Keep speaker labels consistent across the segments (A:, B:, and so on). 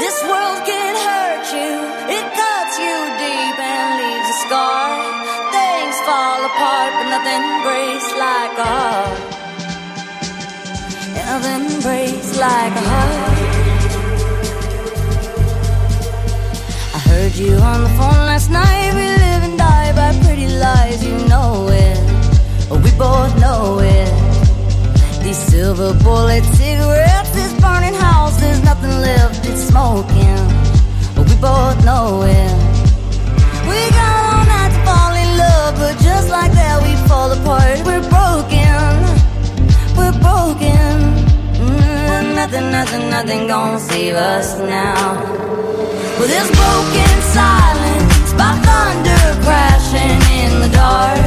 A: This world can hurt you, it cuts you deep and leaves a scar. Things fall apart, but nothing breaks like a heart. Nothing breaks like a heart. I heard you on the phone last night. Silver bullet cigarettes, this burning house, there's nothing left, it's smoking. We both know it. We got all night to fall in love, but just like that, we fall apart. We're broken. We're broken. Mm, nothing, nothing, nothing gonna save us now. Well, this broken silence by thunder crashing in the dark,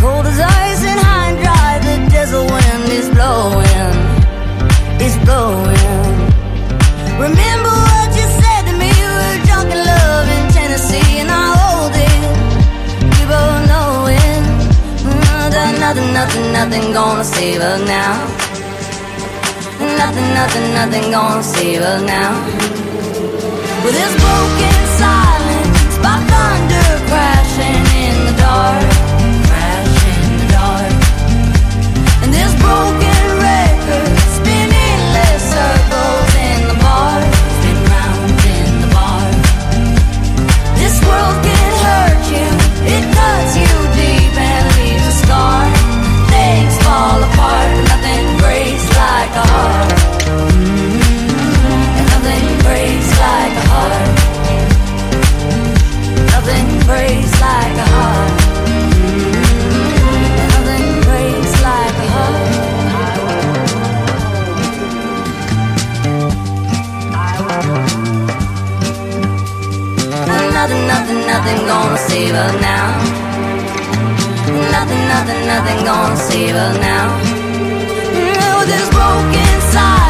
A: cold as ice and high and dry. The desert wind is blowing, it's blowing. Remember what you said to me? We were drunk in love in Tennessee, and I hold it. We both know it. Mm, that nothing, nothing, nothing gonna save us now. Nothing, nothing, nothing gonna save us now. With this broken silence nothing, nothing, gonna save us now. Nothing, nothing, nothing gonna save us now. No, this broken silence